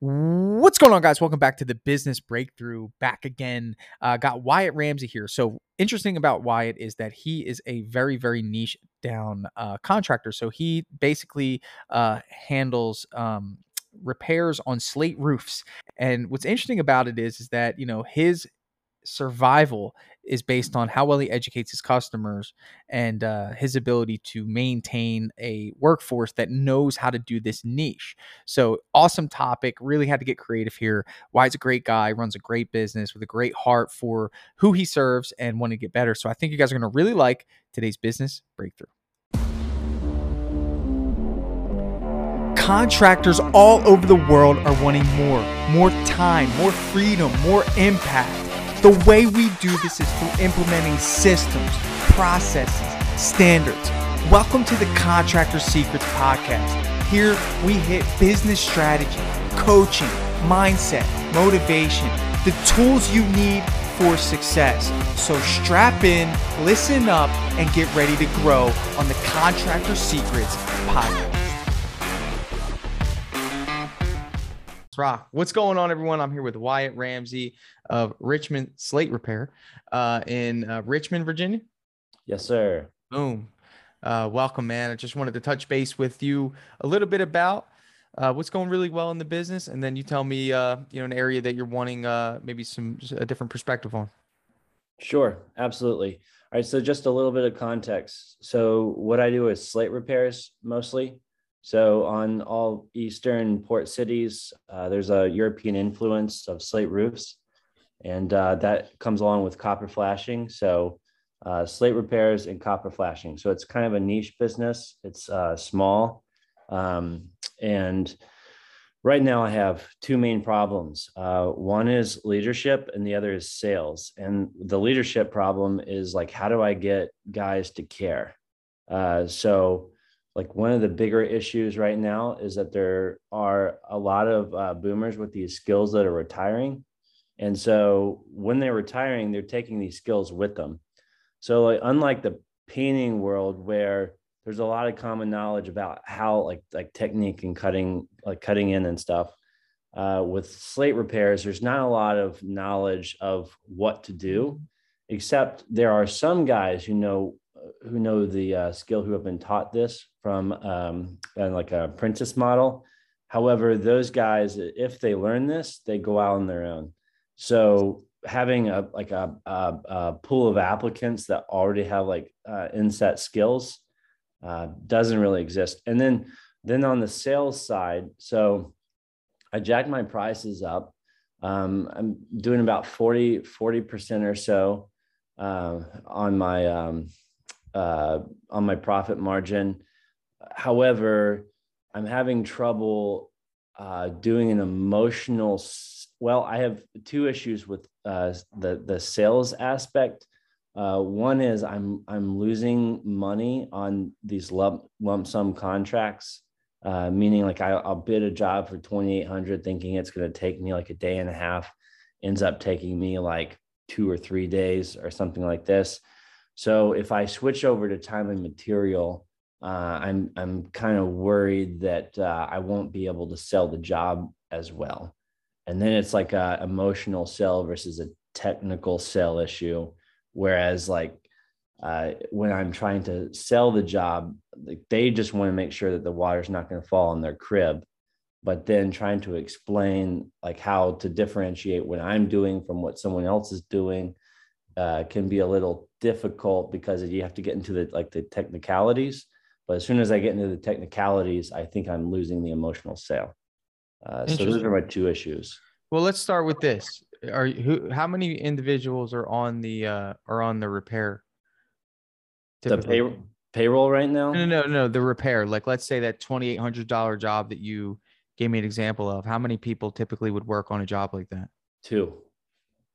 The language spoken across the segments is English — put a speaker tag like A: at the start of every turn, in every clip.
A: What's going on, guys? Welcome back to the Business Breakthrough. Back again. Uh, got Wyatt Ramsey here. So, interesting about Wyatt is that he is a very, very niche down uh, contractor. So, he basically uh, handles um, repairs on slate roofs. And what's interesting about it is, is that you know his survival is based on how well he educates his customers and uh, his ability to maintain a workforce that knows how to do this niche. So, awesome topic. Really had to get creative here. Why Wyatt's a great guy, runs a great business with a great heart for who he serves and wanting to get better. So, I think you guys are going to really like today's business breakthrough. Contractors all over the world are wanting more, more time, more freedom, more impact. The way we do this is through implementing systems, processes, standards. Welcome to the Contractor Secrets Podcast. Here we hit business strategy, coaching, mindset, motivation, the tools you need for success. So strap in, listen up, and get ready to grow on the Contractor Secrets Podcast. Rock. What's going on, everyone? I'm here with Wyatt Ramsey of Richmond Slate Repair uh, in uh, Richmond, Virginia.
B: Yes, sir.
A: Boom. Uh, welcome, man. I just wanted to touch base with you a little bit about uh, what's going really well in the business, and then you tell me, uh, you know, an area that you're wanting uh, maybe some a different perspective on.
B: Sure, absolutely. All right, so just a little bit of context. So what I do is slate repairs mostly. So on all eastern port cities, uh, there's a European influence of slate roofs, and uh, that comes along with copper flashing. So uh, slate repairs and copper flashing. So it's kind of a niche business. It's uh, small, um, and right now I have two main problems. Uh, one is leadership, and the other is sales. And the leadership problem is like, how do I get guys to care? Uh, so like one of the bigger issues right now is that there are a lot of uh, boomers with these skills that are retiring. And so when they're retiring they're taking these skills with them. So like unlike the painting world where there's a lot of common knowledge about how like like technique and cutting like cutting in and stuff uh, with slate repairs there's not a lot of knowledge of what to do except there are some guys who know who know the uh, skill who have been taught this from um, like a apprentice model. However, those guys, if they learn this, they go out on their own. So having a like a, a, a pool of applicants that already have like uh, inset skills uh, doesn't really exist. And then then on the sales side, so I jacked my prices up. Um, I'm doing about 40 percent or so uh, on my um, uh, on my profit margin. However, I'm having trouble uh, doing an emotional. Well, I have two issues with uh, the the sales aspect. Uh, one is I'm I'm losing money on these lump lump sum contracts, uh, meaning like I, I'll bid a job for 2,800, thinking it's going to take me like a day and a half, ends up taking me like two or three days or something like this. So if I switch over to time and material, uh, I'm I'm kind of worried that uh, I won't be able to sell the job as well. And then it's like a emotional sell versus a technical sell issue. Whereas like uh, when I'm trying to sell the job, like they just want to make sure that the water's not going to fall on their crib. But then trying to explain like how to differentiate what I'm doing from what someone else is doing uh, can be a little difficult because you have to get into the like the technicalities. But as soon as I get into the technicalities, I think I'm losing the emotional sale. Uh, so those are my two issues.
A: Well, let's start with this. Are who? How many individuals are on the uh, are on the repair?
B: Typically? The pay, payroll right now?
A: No, no, no, no. The repair. Like, let's say that twenty eight hundred dollar job that you gave me an example of. How many people typically would work on a job like that?
B: Two.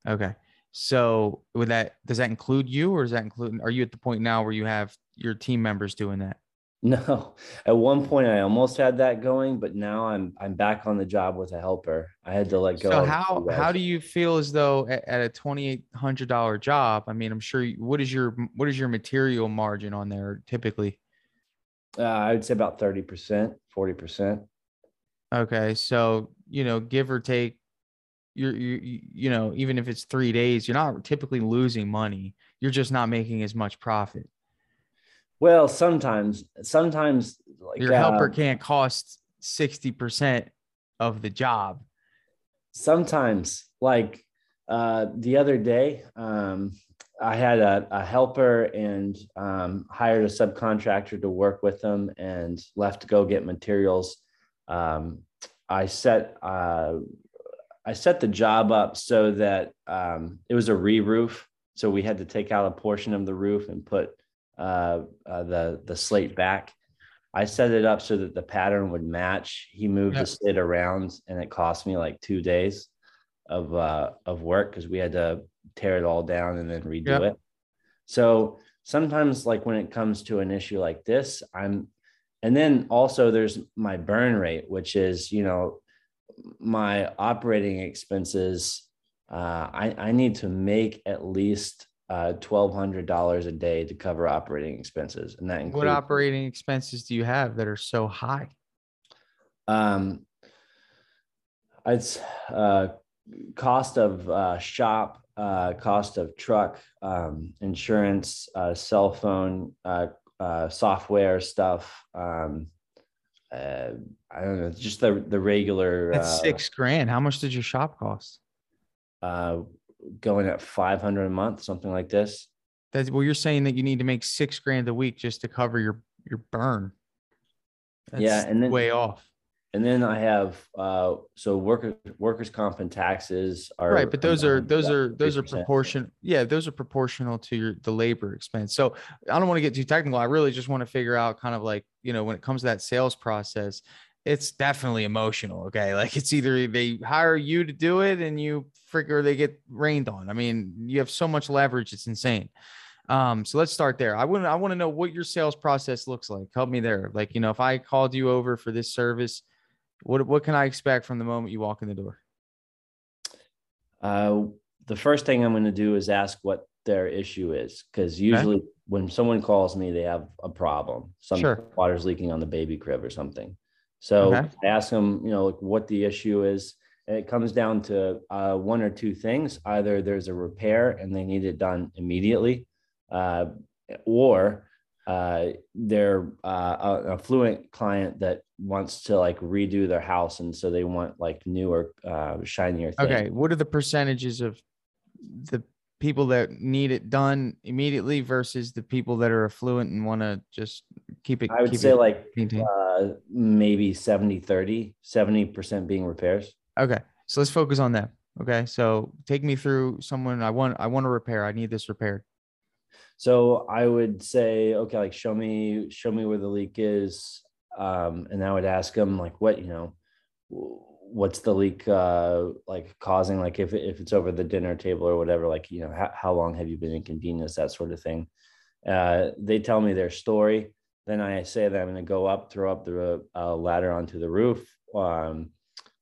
A: Okay. So would that does that include you or does that include are you at the point now where you have your team members doing that?
B: No. At one point I almost had that going, but now I'm I'm back on the job with a helper. I had to let go.
A: So how how do you feel as though at, at a twenty eight hundred dollar job? I mean, I'm sure you, what is your what is your material margin on there typically?
B: Uh, I would say about thirty percent, forty percent.
A: Okay, so you know, give or take, you're, you, you know, even if it's three days, you're not typically losing money. You're just not making as much profit.
B: Well, sometimes, sometimes
A: like your helper uh, can't cost 60% of the job.
B: Sometimes, like uh, the other day, um, I had a, a helper and um, hired a subcontractor to work with them and left to go get materials. Um, I set uh, I set the job up so that um, it was a re-roof, so we had to take out a portion of the roof and put uh, uh, the the slate back. I set it up so that the pattern would match. He moved yep. the slate around, and it cost me like two days of uh, of work because we had to tear it all down and then redo yep. it. So sometimes, like when it comes to an issue like this, I'm, and then also there's my burn rate, which is you know my operating expenses. Uh, I I need to make at least uh, twelve hundred dollars a day to cover operating expenses, and that includes
A: what operating expenses do you have that are so high?
B: Um, it's uh, cost of uh, shop, uh, cost of truck, um, insurance, uh, cell phone, uh, uh, software stuff. Um, uh, I don't know, just the the regular.
A: That's six grand. How much did your shop cost?
B: Uh, going at 500 a month, something like this.
A: That's well, you're saying that you need to make six grand a week just to cover your your burn.
B: That's yeah, and then
A: way off.
B: And then I have uh so workers workers comp and taxes are
A: right, but those are those are those are proportion. Yeah, those are proportional to your the labor expense. So I don't want to get too technical. I really just want to figure out kind of like you know when it comes to that sales process it's definitely emotional. Okay. Like it's either they hire you to do it and you figure they get rained on. I mean, you have so much leverage. It's insane. Um, so let's start there. I want I want to know what your sales process looks like. Help me there. Like, you know, if I called you over for this service, what what can I expect from the moment you walk in the door?
B: Uh, the first thing I'm going to do is ask what their issue is because usually okay. when someone calls me, they have a problem. Some sure. water's leaking on the baby crib or something. So okay. I ask them, you know, like what the issue is. And it comes down to uh, one or two things. Either there's a repair and they need it done immediately, uh, or uh, they're uh, a affluent client that wants to like redo their house. And so they want like newer, uh, shinier
A: things. Okay. What are the percentages of the people that need it done immediately versus the people that are affluent and want to just keep it
B: i would say like uh, maybe 70 30 70% being repairs.
A: Okay so let's focus on that okay? So take me through someone i want i want to repair i need this repaired.
B: So i would say okay like show me show me where the leak is um, and i would ask them like what you know what's the leak uh like causing like if, if it's over the dinner table or whatever like you know how, how long have you been inconvenienced that sort of thing. Uh they tell me their story. Then i say that i'm going to go up throw up the uh, ladder onto the roof um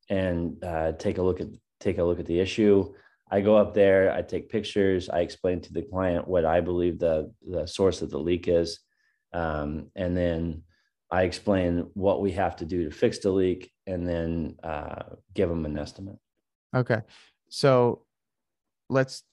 B: and uh take a look at take a look at the issue. I go up there i take pictures i explain to the client what i believe the the source of the leak is um and then I explain what we have to do to fix the leak and then uh, give them an estimate.
A: Okay. So let's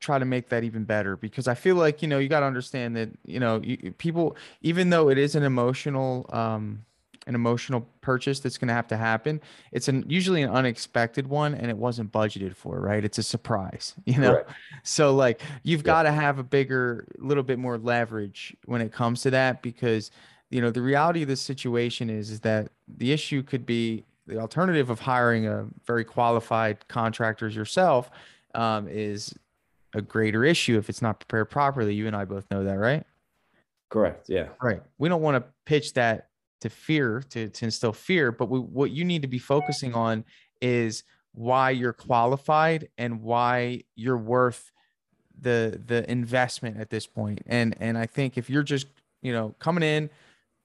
A: try to make that even better because I feel like, you know, you got to understand that, you know, you, people, even though it is an emotional, um, an emotional purchase that's going to have to happen. It's an usually an unexpected one and it wasn't budgeted for, right? It's a surprise, you know? Right. So like you've yeah. got to have a bigger, little bit more leverage when it comes to that because you know the reality of this situation is is that the issue could be the alternative of hiring a very qualified contractors yourself um, is a greater issue if it's not prepared properly. You and I both know that, right?
B: Correct. Yeah.
A: Right. We don't want to pitch that to fear to, to instill fear, but we, what you need to be focusing on is why you're qualified and why you're worth the the investment at this point. And and I think if you're just you know coming in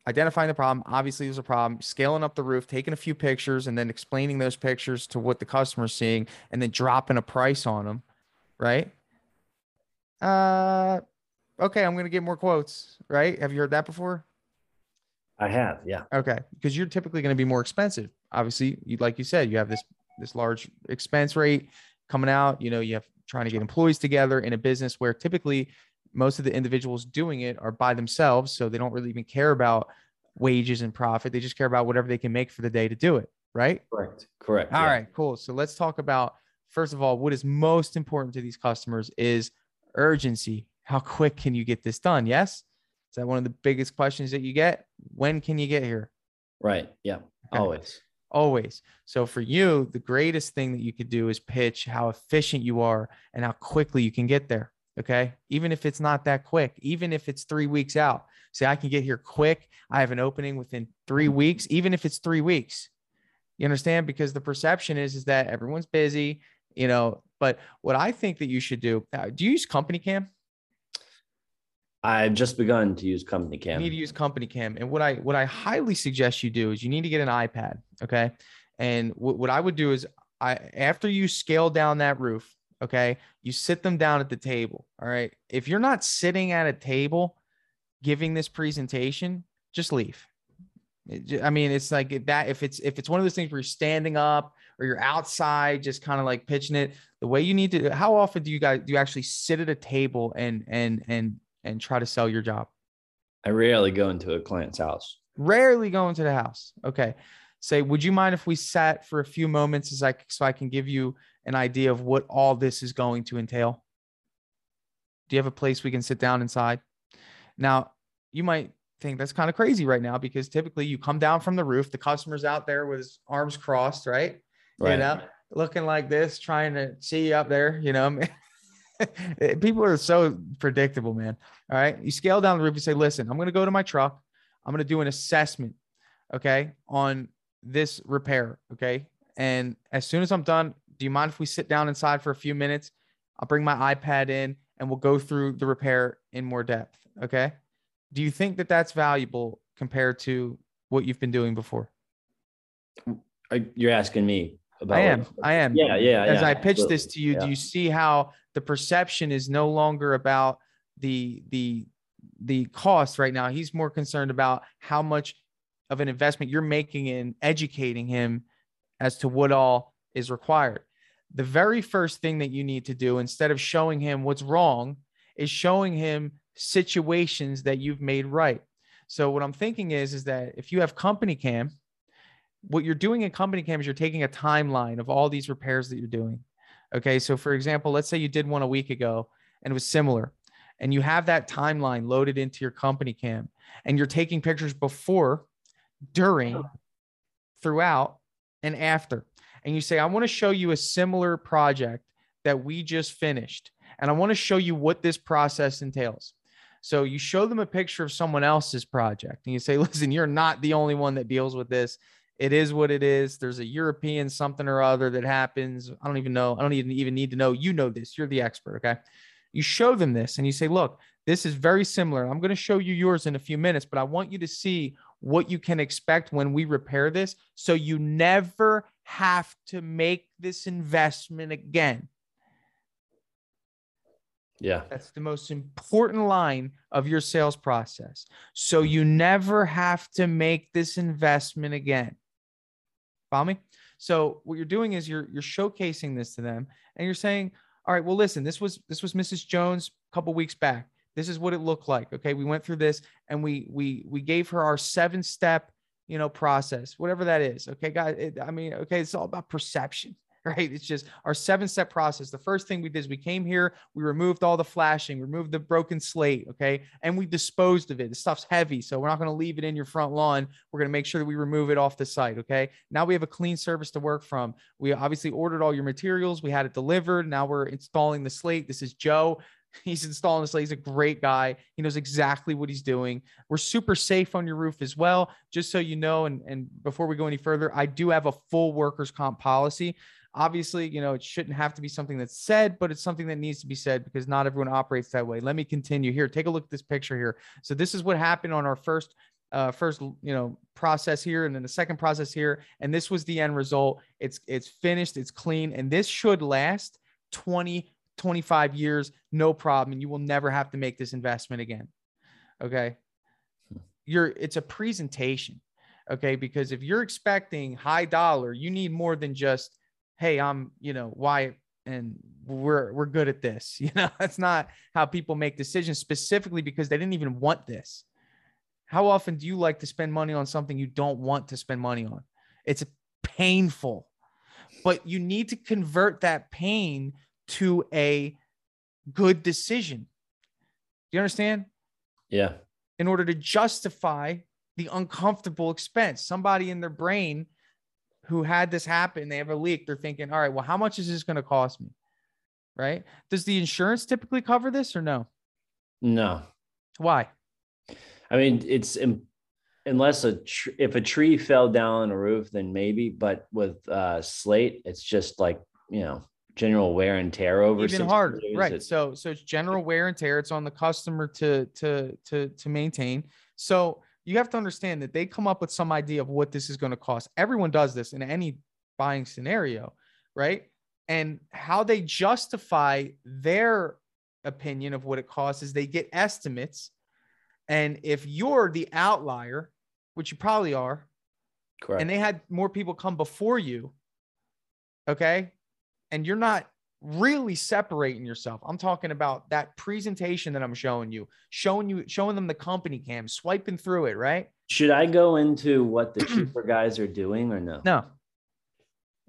A: identifying the problem. Obviously, there's a problem. Scaling up the roof, taking a few pictures, and then explaining those pictures to what the customer's seeing, and then dropping a price on them, right? Uh, okay, I'm gonna get more quotes. Right? Have you heard that before?
B: I have, yeah.
A: Okay, because you're typically going to be more expensive. obviously, you like you said, you have this this large expense rate coming out. You know, you have trying to get employees together in a business where typically most of the individuals doing it are by themselves, so they don't really even care about wages and profit. They just care about whatever they can make for the day to do it. Right.
B: Correct. Correct.
A: All yeah. right. Cool. So let's talk about first of all, what is most important to these customers is urgency. How quick can you get this done? Yes. Is that one of the biggest questions that you get? When can you get here?
B: Right. Yeah. Okay. Always.
A: Always. So for you, the greatest thing that you could do is pitch how efficient you are and how quickly you can get there. Okay. Even if it's not that quick, even if it's three weeks out, say, I can get here quick. I have an opening within three weeks, even if it's three weeks. You understand? Because the perception is, is that everyone's busy, you know. But what I think that you should do, uh, do you use Company Cam?
B: I've just begun to use Company Cam.
A: You need to use Company Cam. And what I what I highly suggest you do is you need to get an iPad. Okay. And what, what I would do is I after you scale down that roof, okay, you sit them down at the table. All right. If you're not sitting at a table giving this presentation, just leave. I mean, it's like that. If it's if it's one of those things where you're standing up or you're outside, just kind of like pitching it, the way you need to. How often do you guys do you actually sit at a table and and and and try to sell your job?
B: I rarely go into a client's house.
A: Rarely go into the house. Okay. Say, would you mind if we sat for a few moments as I so I can give you an idea of what all this is going to entail? Do you have a place we can sit down inside? Now, you might think that's kind of crazy right now because typically you come down from the roof, the customer's out there with his arms crossed, right? right. You know, looking like this, trying to see you up there, you know. Eh, people are so predictable, man. All right. You scale down the roof, you say, listen, I'm going to go to my truck. I'm going to do an assessment, okay, on this repair, okay? And as soon as I'm done, do you mind if we sit down inside for a few minutes? I'll bring my iPad in and we'll go through the repair in more depth, okay? do you think that that's valuable compared to what you've been doing before?
B: You're asking me
A: about. I am. I am.
B: Yeah, yeah.
A: As
B: yeah,
A: I pitch absolutely. this to you, yeah. do you see how the perception is no longer about the the the cost right now? He's more concerned about how much of an investment you're making in educating him as to what all is required. The very first thing that you need to do, instead of showing him what's wrong, is showing him situations that you've made right. So what I'm thinking is, is that if you have company cam, what you're doing in company cam is you're taking a timeline of all these repairs that you're doing. Okay. So for example, let's say you did one a week ago and it was similar and you have that timeline loaded into your company cam and you're taking pictures before, during, throughout, and after. And you say, I want to show you a similar project that we just finished. And I want to show you what this process entails. So you show them a picture of someone else's project and you say, listen, you're not the only one that deals with this. It is what it is. There's a European something or other that happens. I don't even know. I don't even, even need to know. You know this. You're the expert. Okay. You show them this and you say, look, this is very similar. I'm going to show you yours in a few minutes, but I want you to see what you can expect when we repair this so you never have to make this investment again.
B: Yeah.
A: That's the most important line of your sales process. So you never have to make this investment again. Follow me? So what you're doing is you're you're showcasing this to them and you're saying, "All right, well listen, this was this was Mrs. Jones a couple weeks back. This is what it looked like. Okay, we went through this and we we we gave her our seven step, you know, process, whatever that is. Okay, guys, it, I mean, okay, it's all about perception right? It's just our seven step process. The first thing we did is we came here, we removed all the flashing, removed the broken slate, okay? And we disposed of it. The stuff's heavy, so we're not going to leave it in your front lawn. We're going to make sure that we remove it off the site, okay? Now we have a clean service to work from. We obviously ordered all your materials, we had it delivered. Now we're installing the slate. This is Joe. He's installing this. He's a great guy. He knows exactly what he's doing. We're super safe on your roof as well. Just so you know, and, and before we go any further, I do have a full workers' comp policy. Obviously, you know, it shouldn't have to be something that's said, but it's something that needs to be said because not everyone operates that way. Let me continue here. Take a look at this picture here. So this is what happened on our first uh, first you know process here and then the second process here and this was the end result it's it's finished it's clean and this should last 20 25 years no problem and you will never have to make this investment again okay hmm. you're it's a presentation Okay. Because if you're expecting high dollar, you need more than just, hey, I'm, you know, Wyatt and we're we're good at this. You know, that's not how people make decisions specifically because they didn't even want this. How often do you like to spend money on something you don't want to spend money on? It's painful. But you need to convert that pain to a good decision. Do you understand?
B: Yeah.
A: In order to justify the uncomfortable expense. Somebody in their brain who had this happen, they have a leak, they're thinking, all right, well, how much is this going to cost me? Right? Does the insurance typically cover this or no?
B: No.
A: Why?
B: I mean, it's unless a tr- if a tree fell down on a roof, then maybe. But with uh, slate, it's just like you know general wear and tear over
A: even harder, right? So so it's general wear and tear. It's on the customer to to to to maintain. So you have to understand that they come up with some idea of what this is going to cost. Everyone does this in any buying scenario, right? And how they justify their opinion of what it costs is they get estimates. And if you're the outlier, which you probably are,
B: Correct.
A: and they had more people come before you, okay, and you're not really separating yourself. I'm talking about that presentation that I'm showing you, showing you, showing them the company cam, swiping through it, right?
B: Should I go into what the cheaper guys are doing or no?
A: No.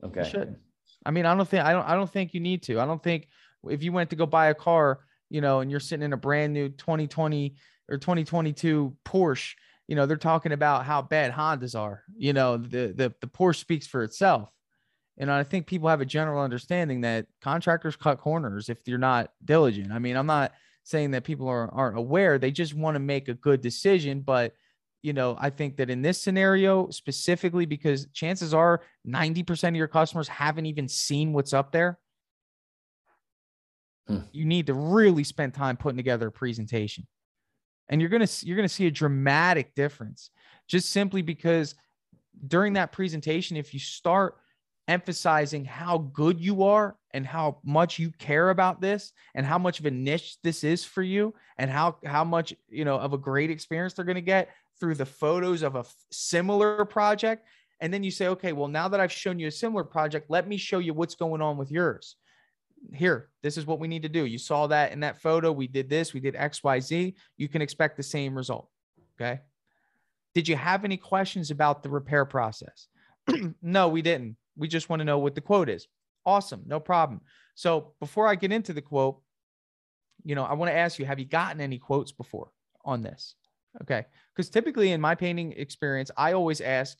B: Okay.
A: You should. I mean, I don't think I don't I don't think you need to. I don't think if you went to go buy a car, you know, and you're sitting in a brand new 2020 or 2022 Porsche, you know, they're talking about how bad Hondas are. You know, the the the Porsche speaks for itself. And I think people have a general understanding that contractors cut corners if you're not diligent. I mean, I'm not saying that people are, aren't aware. They just want to make a good decision. But, you know, I think that in this scenario specifically, because chances are 90% of your customers haven't even seen what's up there. Hmm. You need to really spend time putting together a presentation. And you're going to you're going to see a dramatic difference just simply because during that presentation if you start emphasizing how good you are and how much you care about this and how much of a niche this is for you and how how much you know of a great experience they're going to get through the photos of a similar project. And then you say okay well now that i've shown you a similar project let me show you what's going on with yours. Here this is what we need to do. You saw that in that photo. We did this. We did xyz you can expect the same result. Okay? Did you have any questions about the repair process? No we didn't we just want to know what the quote is. Awesome. No problem. So before I get into the quote, you know, I want to ask you, have you gotten any quotes before on this? Okay. Because typically in my painting experience, I always ask,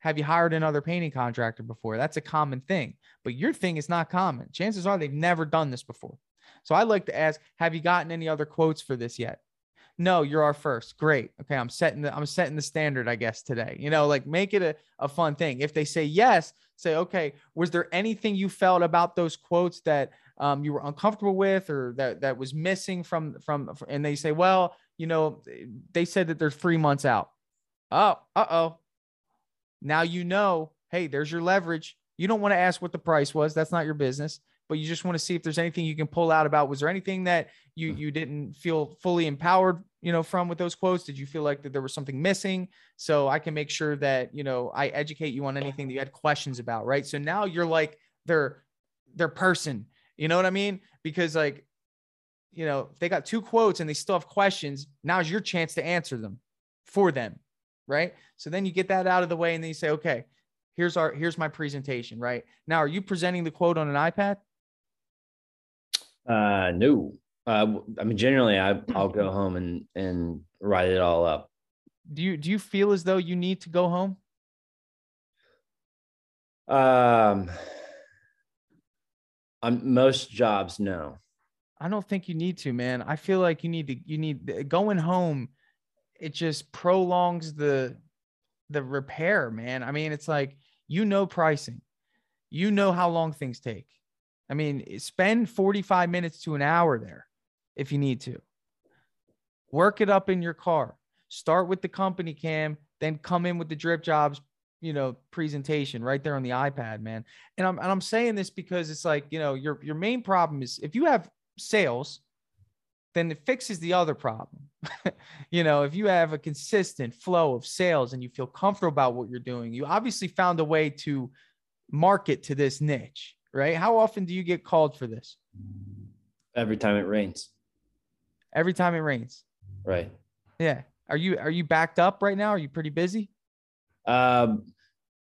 A: have you hired another painting contractor before? That's a common thing, but your thing is not common. Chances are they've never done this before. So I like to ask, have you gotten any other quotes for this yet? No, you're our first. Great. Okay. I'm setting the I'm setting the standard, I guess, today. You know, like make it a, a fun thing. If they say yes, say, okay, was there anything you felt about those quotes that um, you were uncomfortable with or that that was missing from from and they say, well, you know, they said that they're three months out. Oh, uh-oh. Now you know, hey, there's your leverage. You don't want to ask what the price was. That's not your business but you just want to see if there's anything you can pull out about was there anything that you hmm. you didn't feel fully empowered you know from with those quotes? Did you feel like that there was something missing? So i can make sure that you know i educate you on anything that you had questions about right? So now you're like their their person you know what i mean? Because like you know if they got two quotes and they still have questions now's your chance to answer them for them right? So then you get that out of the way and then you say okay here's our here's my presentation right? Now are you presenting the quote on an ipad
B: uh, no. Uh, I mean, generally, I I'll go home and and write it all up.
A: Do you do you feel as though you need to go home?
B: Um, on most jobs, no.
A: I don't think you need to, man. I feel like you need to. You need going home. It just prolongs the the repair, man. I mean, it's like you know pricing, you know how long things take. I mean, spend 45 minutes to an hour there if you need to. Work it up in your car. Start with the company cam, then come in with the DripJobs, you know, presentation right there on the iPad, man. And I'm and I'm saying this because it's like, you know, your your main problem is if you have sales, then it fixes the other problem. you know, if you have a consistent flow of sales and you feel comfortable about what you're doing, you obviously found a way to market to this niche, right? How often do you get called for this?
B: Every time it rains.
A: Every time it rains.
B: Right.
A: Yeah. Are you are you backed up right now? Are you pretty busy?
B: Um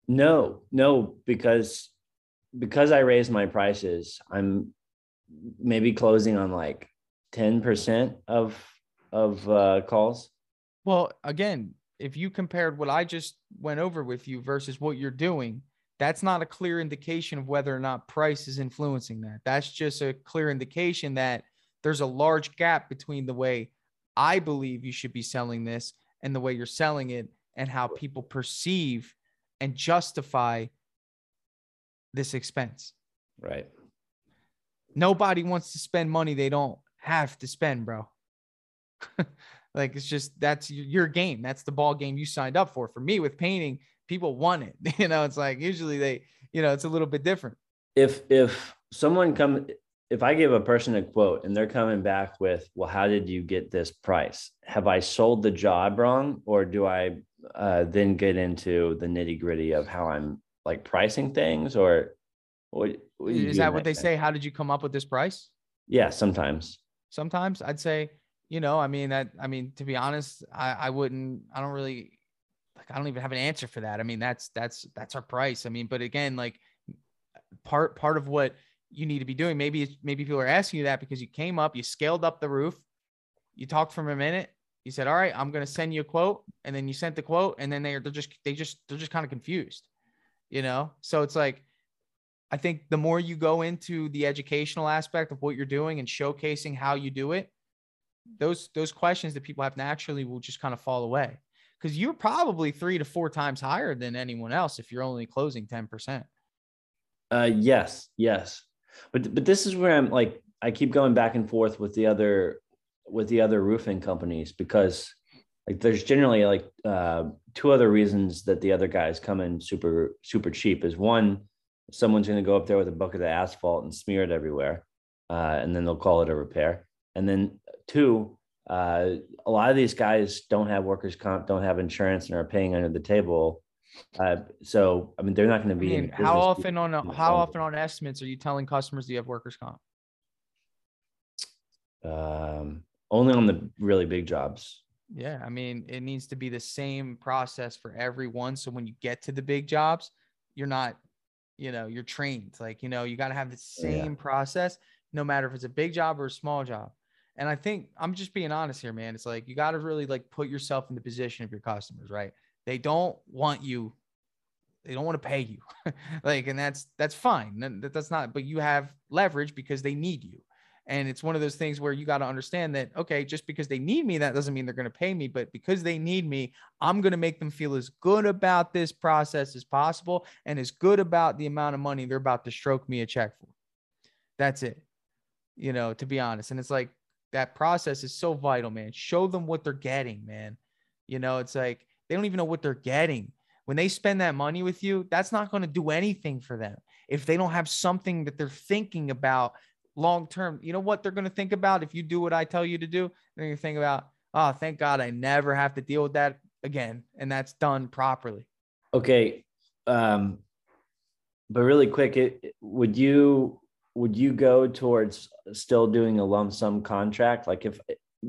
B: no, no, because because I raised my prices, I'm maybe closing on like 10% of of uh, calls.
A: Well, again, if you compared what I just went over with you versus what you're doing, that's not a clear indication of whether or not price is influencing that. That's just a clear indication that there's a large gap between the way I believe you should be selling this and the way you're selling it and how people perceive and justify this expense.
B: Right.
A: Nobody wants to spend money they don't have to spend, bro. like it's just that's your game. That's the ball game you signed up for. For me with painting, people want it. You know, it's like usually they, you know, it's a little bit different.
B: If if someone come if I give a person a quote and they're coming back with, well, how did you get this price? Have I sold the job wrong? Or do I uh, then get into the nitty gritty of how I'm like pricing things? Or what,
A: what is that what they say? How did you come up with this price?
B: Yeah, sometimes.
A: Sometimes I'd say, you know, I mean, that, I mean, to be honest, I, I wouldn't, I don't really, I don't even have an answer for that. I mean, that's, that's, that's our price. I mean, but again, like, part, part of what, you need to be doing. Maybe maybe people are asking you that because you came up, you scaled up the roof, you talked for a minute, you said, "All right, I'm going to send you a quote," and then you sent the quote, and then they're they're just they just they're just kind of confused, you know. So it's like, I think the more you go into the educational aspect of what you're doing and showcasing how you do it, those those questions that people have naturally will just kind of fall away because you're probably three to four times higher than anyone else if you're only closing ten percent.
B: Uh, yes, yes but but this is where i'm like i keep going back and forth with the other with the other roofing companies because like there's generally like uh, two other reasons that the other guys come in super super cheap is one someone's going to go up there with a bucket of asphalt and smear it everywhere uh, and then they'll call it a repair and then two uh, a lot of these guys don't have workers comp don't have insurance and are paying under the table uh, so I mean, they're not going to be.
A: I mean, how often on a, how often on estimates are you telling customers do you have workers comp?
B: Um, only on the really big jobs.
A: Yeah, I mean, it needs to be the same process for everyone. So when you get to the big jobs, you're not, you know, you're trained. Like, you know, you got to have the same yeah. process, no matter if it's a big job or a small job. And I think I'm just being honest here, man. It's like you got to really like put yourself in the position of your customers, right? They don't want you. They don't want to pay you. like, and that's that's fine. That's not, but you have leverage because they need you. And it's one of those things where you got to understand that, okay, just because they need me, that doesn't mean they're going to pay me. But because they need me, I'm going to make them feel as good about this process as possible and as good about the amount of money they're about to stroke me a check for. That's it. You know, to be honest. And it's like that process is so vital, man. Show them what they're getting, man. You know, it's like they don't even know what they're getting. When they spend that money with you, that's not going to do anything for them. If they don't have something that they're thinking about long term, you know what they're going to think about if you do what I tell you to do? They're going to think about, oh, thank God I never have to deal with that again. And that's done properly.
B: Okay. Um, but really quick, it, would you would you go towards still doing a lump sum contract? Like if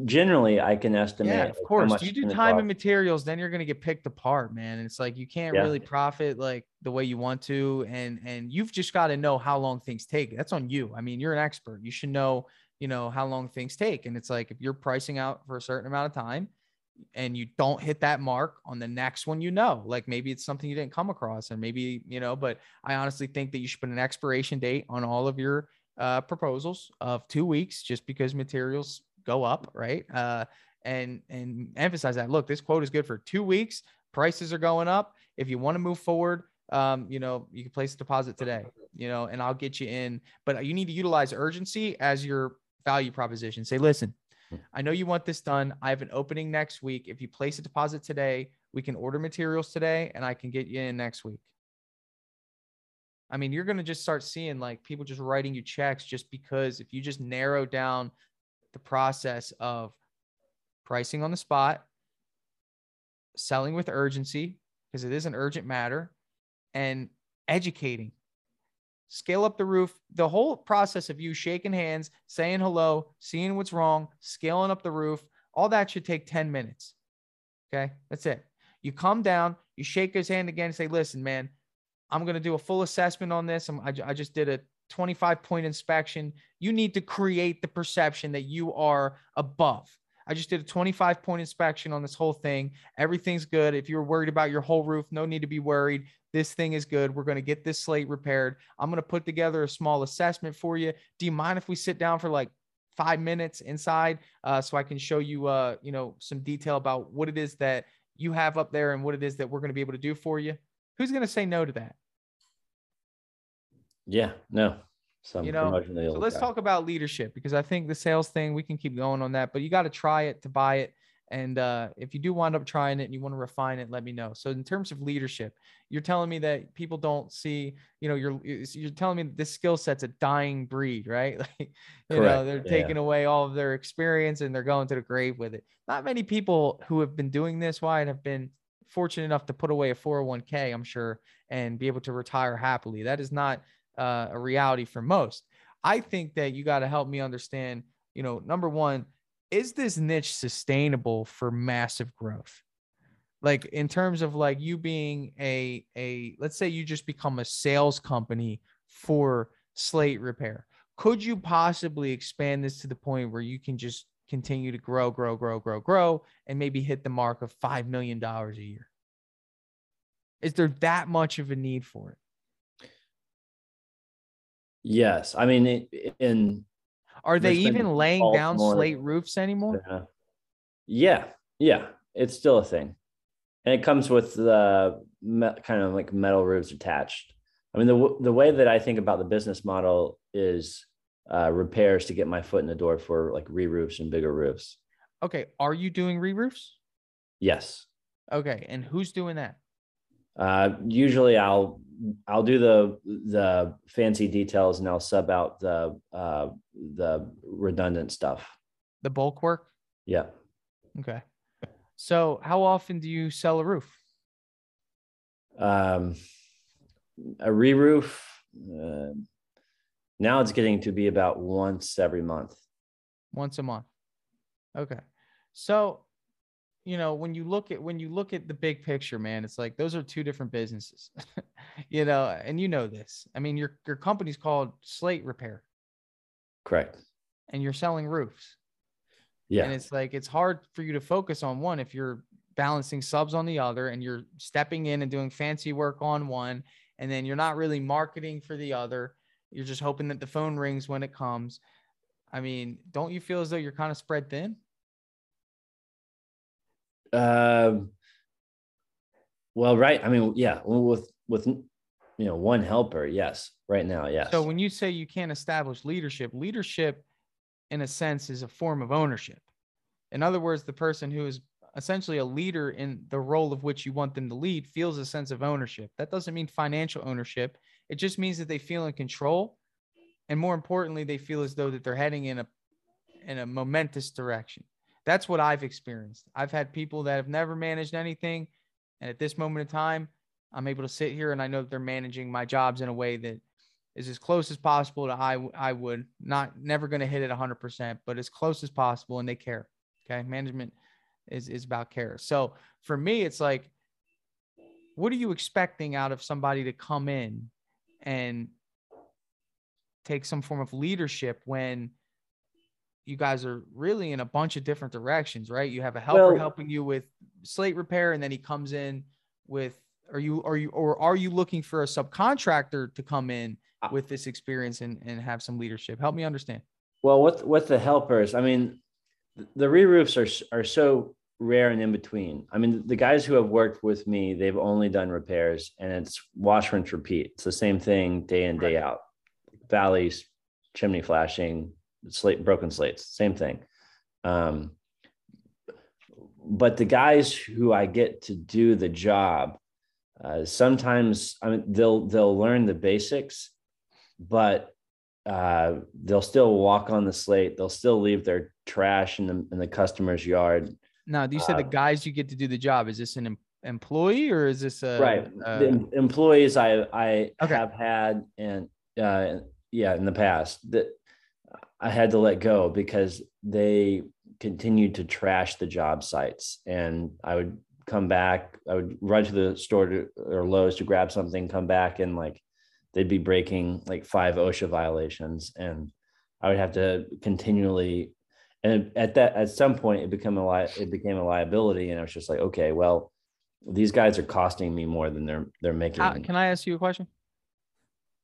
B: generally I can estimate. Yeah,
A: of course. You do time cost. and materials, then you're going to get picked apart, man. It's like you can't yeah. really profit like the way you want to, and and you've just got to know how long things take. That's on you. I mean, you're an expert. You should know, you know, how long things take. And it's like if you're pricing out for a certain amount of time, and you don't hit that mark on the next one, you know, like maybe it's something you didn't come across, and maybe you know. But I honestly think that you should put an expiration date on all of your uh, proposals of two weeks, just because materials go up, right? Uh, and and emphasize that. Look, this quote is good for two weeks. Prices are going up. If you want to move forward, um, you know, you can place a deposit today, you know, and I'll get you in. But you need to utilize urgency as your value proposition. Say, listen, I know you want this done. I have an opening next week. If you place a deposit today, we can order materials today and I can get you in next week. I mean, you're going to just start seeing like people just writing you checks just because if you just narrow down the process of pricing on the spot, selling with urgency, because it is an urgent matter, and educating. Scale up the roof. The whole process of you shaking hands, saying hello, seeing what's wrong, scaling up the roof, all that should take 10 minutes. Okay. That's it. You come down, you shake his hand again say, listen, man, I'm going to do a full assessment on this. I, I just did a 25 point inspection. You need to create the perception that you are above. I just did a 25 point inspection on this whole thing. Everything's good. If you're worried about your whole roof, no need to be worried. This thing is good. We're going to get this slate repaired. I'm going to put together a small assessment for you. Do you mind if we sit down for like five minutes inside uh, so I can show you, uh, you know, some detail about what it is that you have up there and what it is that we're going to be able to do for you? Who's going to say no to that?
B: Yeah, no.
A: Some you know, so let's guy. talk about leadership because I think the sales thing we can keep going on that, but you got to try it to buy it. And uh, if you do wind up trying it and you want to refine it, let me know. So in terms of leadership, you're telling me that people don't see, you know, you're you're telling me that this skill set's a dying breed, right? Like, you Correct. know, they're yeah. taking away all of their experience and they're going to the grave with it. Not many people who have been doing this, why have been fortunate enough to put away a 401k, I'm sure, and be able to retire happily. That is not uh, a reality for most. I think that you got to help me understand, you know, number one, is this niche sustainable for massive growth? Like in terms of like you being a a let's say you just become a sales company for slate repair. Could you possibly expand this to the point where you can just continue to grow, grow, grow, grow, grow, and maybe hit the mark of $5 million a year? Is there that much of a need for it?
B: Yes, I mean, in
A: are they even laying down slate roofs anymore?
B: Yeah. yeah, yeah, it's still a thing, and it comes with the kind of like metal roofs attached. I mean, the the way that I think about the business model is uh, repairs to get my foot in the door for like re-roofs and bigger roofs.
A: Okay, are you doing re-roofs?
B: Yes.
A: Okay, and who's doing that?
B: Uh, usually, I'll I'll do the the fancy details and I'll sub out the uh, the redundant stuff.
A: The bulk work.
B: Yeah.
A: Okay. So, how often do you sell a roof?
B: Um, a re-roof. Uh, now it's getting to be about once every month.
A: Once a month. Okay. So you know when you look at when you look at the big picture man it's like those are two different businesses you know and you know this. I mean your your company's called slate repair.
B: Correct.
A: And you're selling roofs.
B: Yeah.
A: And it's like it's hard for you to focus on one if you're balancing subs on the other and you're stepping in and doing fancy work on one and then you're not really marketing for the other. You're just hoping that the phone rings when it comes. I mean don't you feel as though you're kind of spread thin
B: um, well, right. I mean, yeah, with with you know one helper, yes. Right now, yes.
A: So when you say you can't establish leadership, leadership, in a sense, is a form of ownership. In other words, the person who is essentially a leader in the role of which you want them to lead feels a sense of ownership. That doesn't mean financial ownership. It just means that they feel in control, and more importantly, they feel as though that they're heading in a in a momentous direction. That's what I've experienced. I've had people that have never managed anything. And at this moment in time, I'm able to sit here and I know that they're managing my jobs in a way that is as close as possible to I, I would not never going to hit it 100%, but as close as possible. And they care. Okay. Management is, is about care. So for me, it's like, what are you expecting out of somebody to come in and take some form of leadership when you guys are really in a bunch of different directions, right? You have a helper well, helping you with slate repair, and then he comes in with are you are you or are you looking for a subcontractor to come in uh with this experience and, and have some leadership? Help me understand.
B: Well, with with the helpers, I mean, the re-roofs are are so rare and in between. I mean, the guys who have worked with me, they've only done repairs and it's wash, rinse, repeat. It's the same thing day in, day right. out. Valleys, chimney flashing, slate broken slates same thing um, but the guys who i get to do the job uh, sometimes i mean they'll they'll learn the basics but uh, they'll still walk on the slate. They'll still leave their trash in the in the customer's yard.
A: Now, do you say uh, the guys you get to do the job? Is this an em- employee or is this a
B: right? Em- employees I I okay. have had and uh, yeah in the past that I had to let go because they continued to trash the job sites, and I would come back. I would run to the store to, or Lowe's to grab something, come back, and like they'd be breaking like five OSHA violations, and I would have to continually. And at that, at some point, it became a li- it became a liability, and I was just like, okay, well, these guys are costing me more than they're they're making.
A: How, can I ask you a question?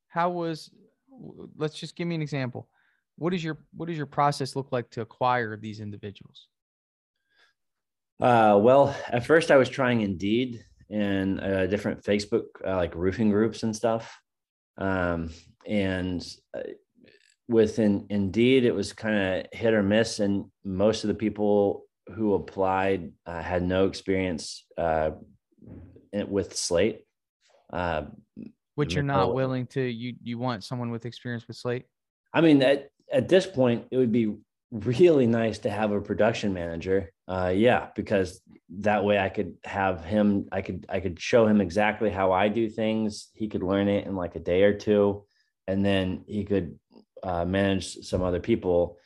A: How was? Let's just give me an example. What is your what does your process look like to acquire these individuals?
B: Uh, well, at first I was trying Indeed and uh, different Facebook uh, like roofing groups and stuff. Um, and uh, within Indeed, it was kind of hit or miss, and most of the people who applied uh, had no experience uh, with Slate. Uh,
A: Which you're not willing to. You you want someone with experience with Slate?
B: I mean, at at this point, it would be really nice to have a production manager. Uh, yeah, because that way I could have him. I could I could show him exactly how I do things. He could learn it in like a day or two, and then he could uh, manage some other people.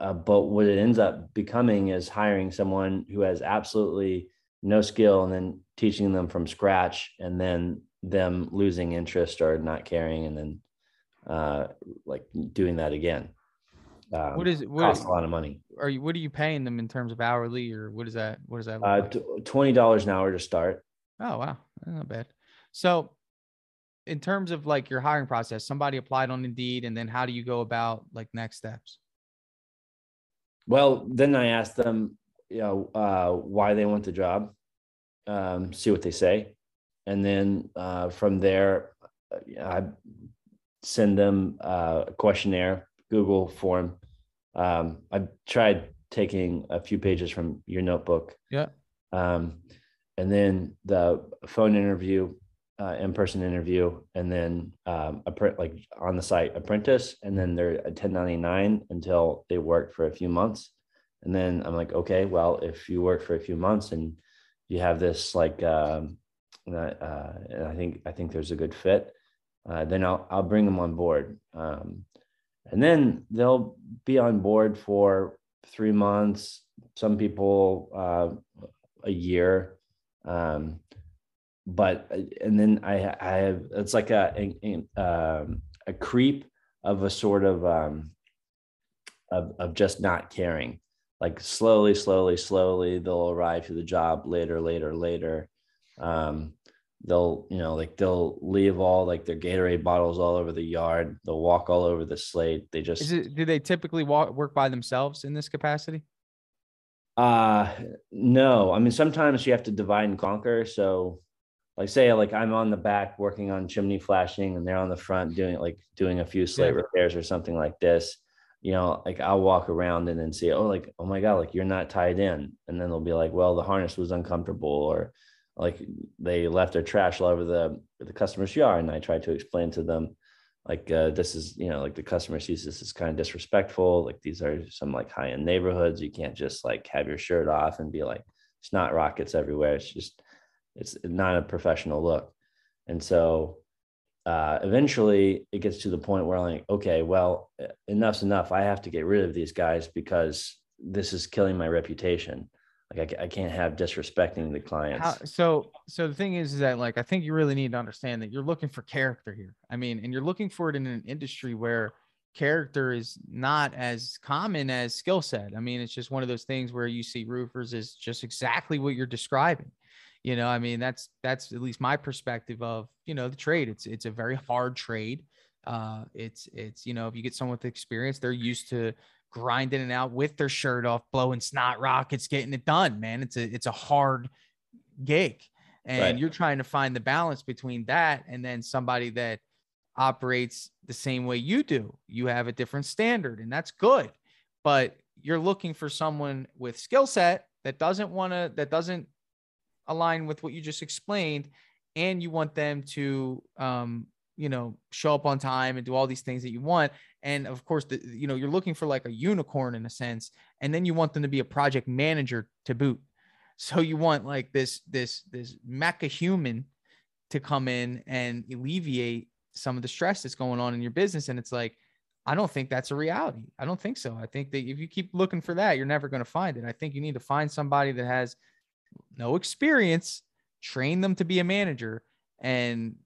B: Uh, but what it ends up becoming is hiring someone who has absolutely no skill and then teaching them from scratch, and then them losing interest or not caring, and then uh, like doing that again.
A: Um, what is it? What,
B: costs a lot of money.
A: Are you? What are you paying them in terms of hourly, or what is that? What is that?
B: Uh, like? twenty dollars an hour to start.
A: Oh wow, That's not bad. So, in terms of like your hiring process, somebody applied on Indeed, and then how do you go about like next steps?
B: Well, then I asked them, you know, uh, why they want the job, um, see what they say, and then uh, from there, uh, I send them uh, a questionnaire Google form. Um, I tried taking a few pages from your notebook.
A: Yeah.
B: Um, and then the phone interview, uh, in-person interview, and then um, a print like on the site apprentice, and then they're a 1099 until they work for a few months. And then I'm like, okay, well, if you work for a few months and you have this like, um, uh, and I think I think there's a good fit, uh, then I'll I'll bring them on board. Um, and then they'll be on board for three months some people uh, a year. Um, but and then I, I have it's like a a, um, a creep of a sort of um, of, of just not caring. Like slowly slowly slowly they'll arrive to the job later later later. Um, they'll you know like they'll leave all like their gatorade bottles all over the yard. They'll walk all over the slate. They just
A: it, do they typically walk work by themselves in this capacity?
B: Uh no. I mean sometimes you have to divide and conquer. So like say like i'm on the back working on chimney flashing and they're on the front doing like doing a few slate yeah. repairs or something like this. You know like i'll walk around and then see oh like oh my god like you're not tied in. And then they'll be like well the harness was uncomfortable or like they left their trash all over the the customer's yard and i tried to explain to them like uh, this is you know like the customer sees this is kind of disrespectful like these are some like high end neighborhoods. You can't just like have your shirt off and be like it's not rockets everywhere. It's just it's not a professional look. And so uh, eventually it gets to the point where I'm like okay well enough's enough. I have to get rid of these guys because this is killing my reputation like I, I can't have disrespecting the clients. How,
A: so, so the thing is, is that like I think you really need to understand that you're looking for character here. I mean, and you're looking for it in an industry where character is not as common as skill set. I mean, it's just one of those things where you see roofers is just exactly what you're describing. You know, I mean, that's that's at least my perspective of you know the trade. It's it's a very hard trade. Uh, it's it's you know if you get someone with experience, they're used to grinding it out with their shirt off, blowing snot rockets, getting it done, man. It's a it's a hard gig. And right. you're trying to find the balance between that and then somebody that operates the same way you do. You have a different standard, and that's good. But you're looking for someone with skill set that doesn't want to that doesn't align with what you just explained and you want them to um, you know show up on time and do all these things that you want and of course the, you know you're looking for like a unicorn in a sense and then you want them to be a project manager to boot so you want like this this this mecha human to come in and alleviate some of the stress that's going on in your business and it's like I don't think that's a reality. I don't think so. I think that if you keep looking for that, you're never going to find it. I think you need to find somebody that has no experience, train them to be a manager and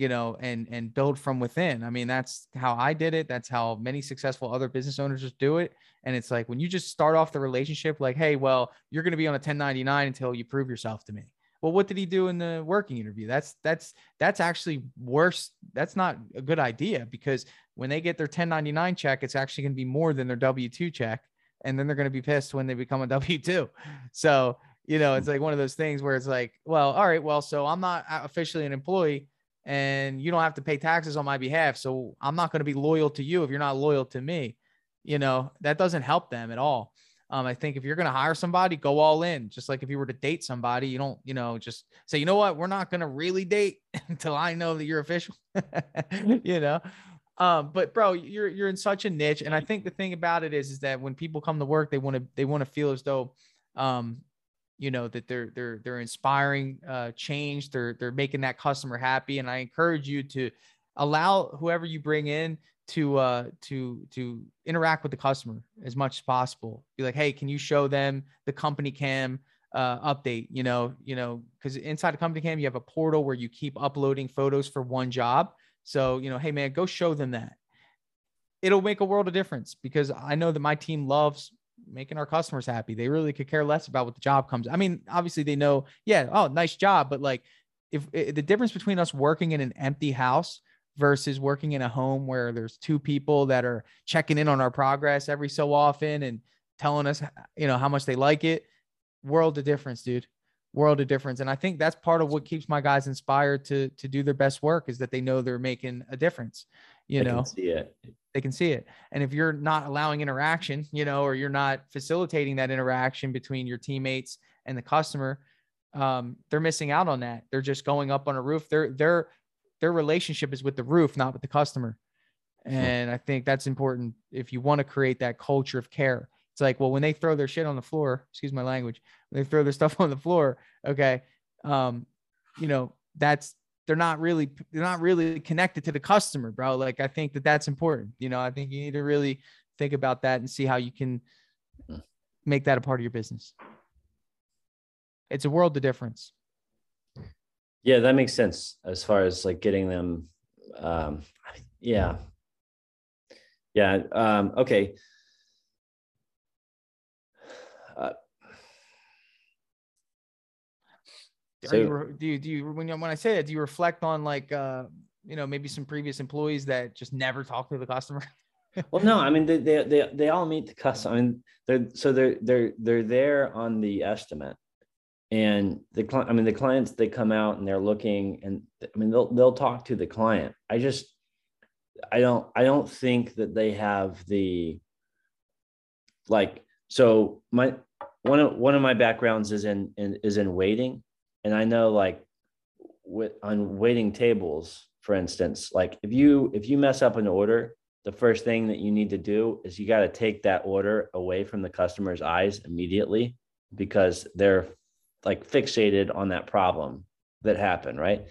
A: you know and and build from within. I mean, that's how I did it. That's how many successful other business owners just do it. And it's like when you just start off the relationship like, "Hey, well, you're going to be on a 1099 until you prove yourself to me." Well, what did he do in the working interview? That's that's that's actually worse. That's not a good idea because when they get their 1099 check, it's actually going to be more than their W2 check, and then they're going to be pissed when they become a W2. So you know, it's hmm. like one of those things where it's like, well, all right, well, so I'm not uh, officially an employee, and you don't have to pay taxes on my behalf, so I'm not going to be loyal to you if you're not loyal to me. You know, that doesn't help them at all. Um, I think if you're going to hire somebody, go all in. Just like if you were to date somebody, you don't, you know, just say, you know what, we're not going to really date until I know that you're official. you know, um, but bro, you're you're in such a niche, and I think the thing about it is, is that when people come to work, they want to they want to feel as though, um, you know, that they're they're they're inspiring uh, change. They're they're making that customer happy, and I encourage you to allow whoever you bring in to uh to to interact with the customer as much as possible. Be like hey can you show them the CompanyCam uh update? You know you know because inside a CompanyCam you have a portal where you keep uploading photos for one job. So you know hey man go show them that. It'll make a world of difference because i know that my team loves making our customers happy. They really could care less about what the job comes i mean obviously they know yeah oh nice job but like if, if the difference between us working in an empty house versus working in a home where there's two people that are checking in on our progress every so often and telling us you know how much they like it world of difference dude. World of difference. And i think that's part of what keeps my guys inspired to to do their best work is that they know they're making a difference you
B: they
A: know?
B: see it
A: they can see it and if you're not allowing interaction you know or you're not facilitating that interaction between your teammates and the customer um, they're missing out on that they're just going up on a roof they're they're their relationship is with the roof, not with the customer. And I think that's important if you want to create that culture of care. It's like, well, when they throw their shit on the floor, excuse my language, when they throw their stuff on the floor, okay, um, you know, that's they're not really they're not really connected to the customer, bro. Like I think that that's important. You know, I think you need to really think about that and see how you can hmm. make that a part of your business. It's a world of difference.
B: Yeah, that makes sense as far as like getting them. Um, yeah. Yeah. Um, okay.
A: So, you, do you do you when you, when I say that do you reflect on like uh you know maybe some previous employees that just never talk to the customer?
B: well, no, I mean they, they they they all meet the customer. I mean they're so they're they're they're there on the estimate, and the client i mean the clients they come out and they're looking and i mean they'll they'll talk to the client i just i don't i don't think that they have the like so my one of one of my backgrounds is in, in is in waiting and i know like with on waiting tables for instance like if you if you mess up an order the first thing that you need to do is you got to take that order away from the customer's eyes immediately because they're like fixated on that problem that happened, right?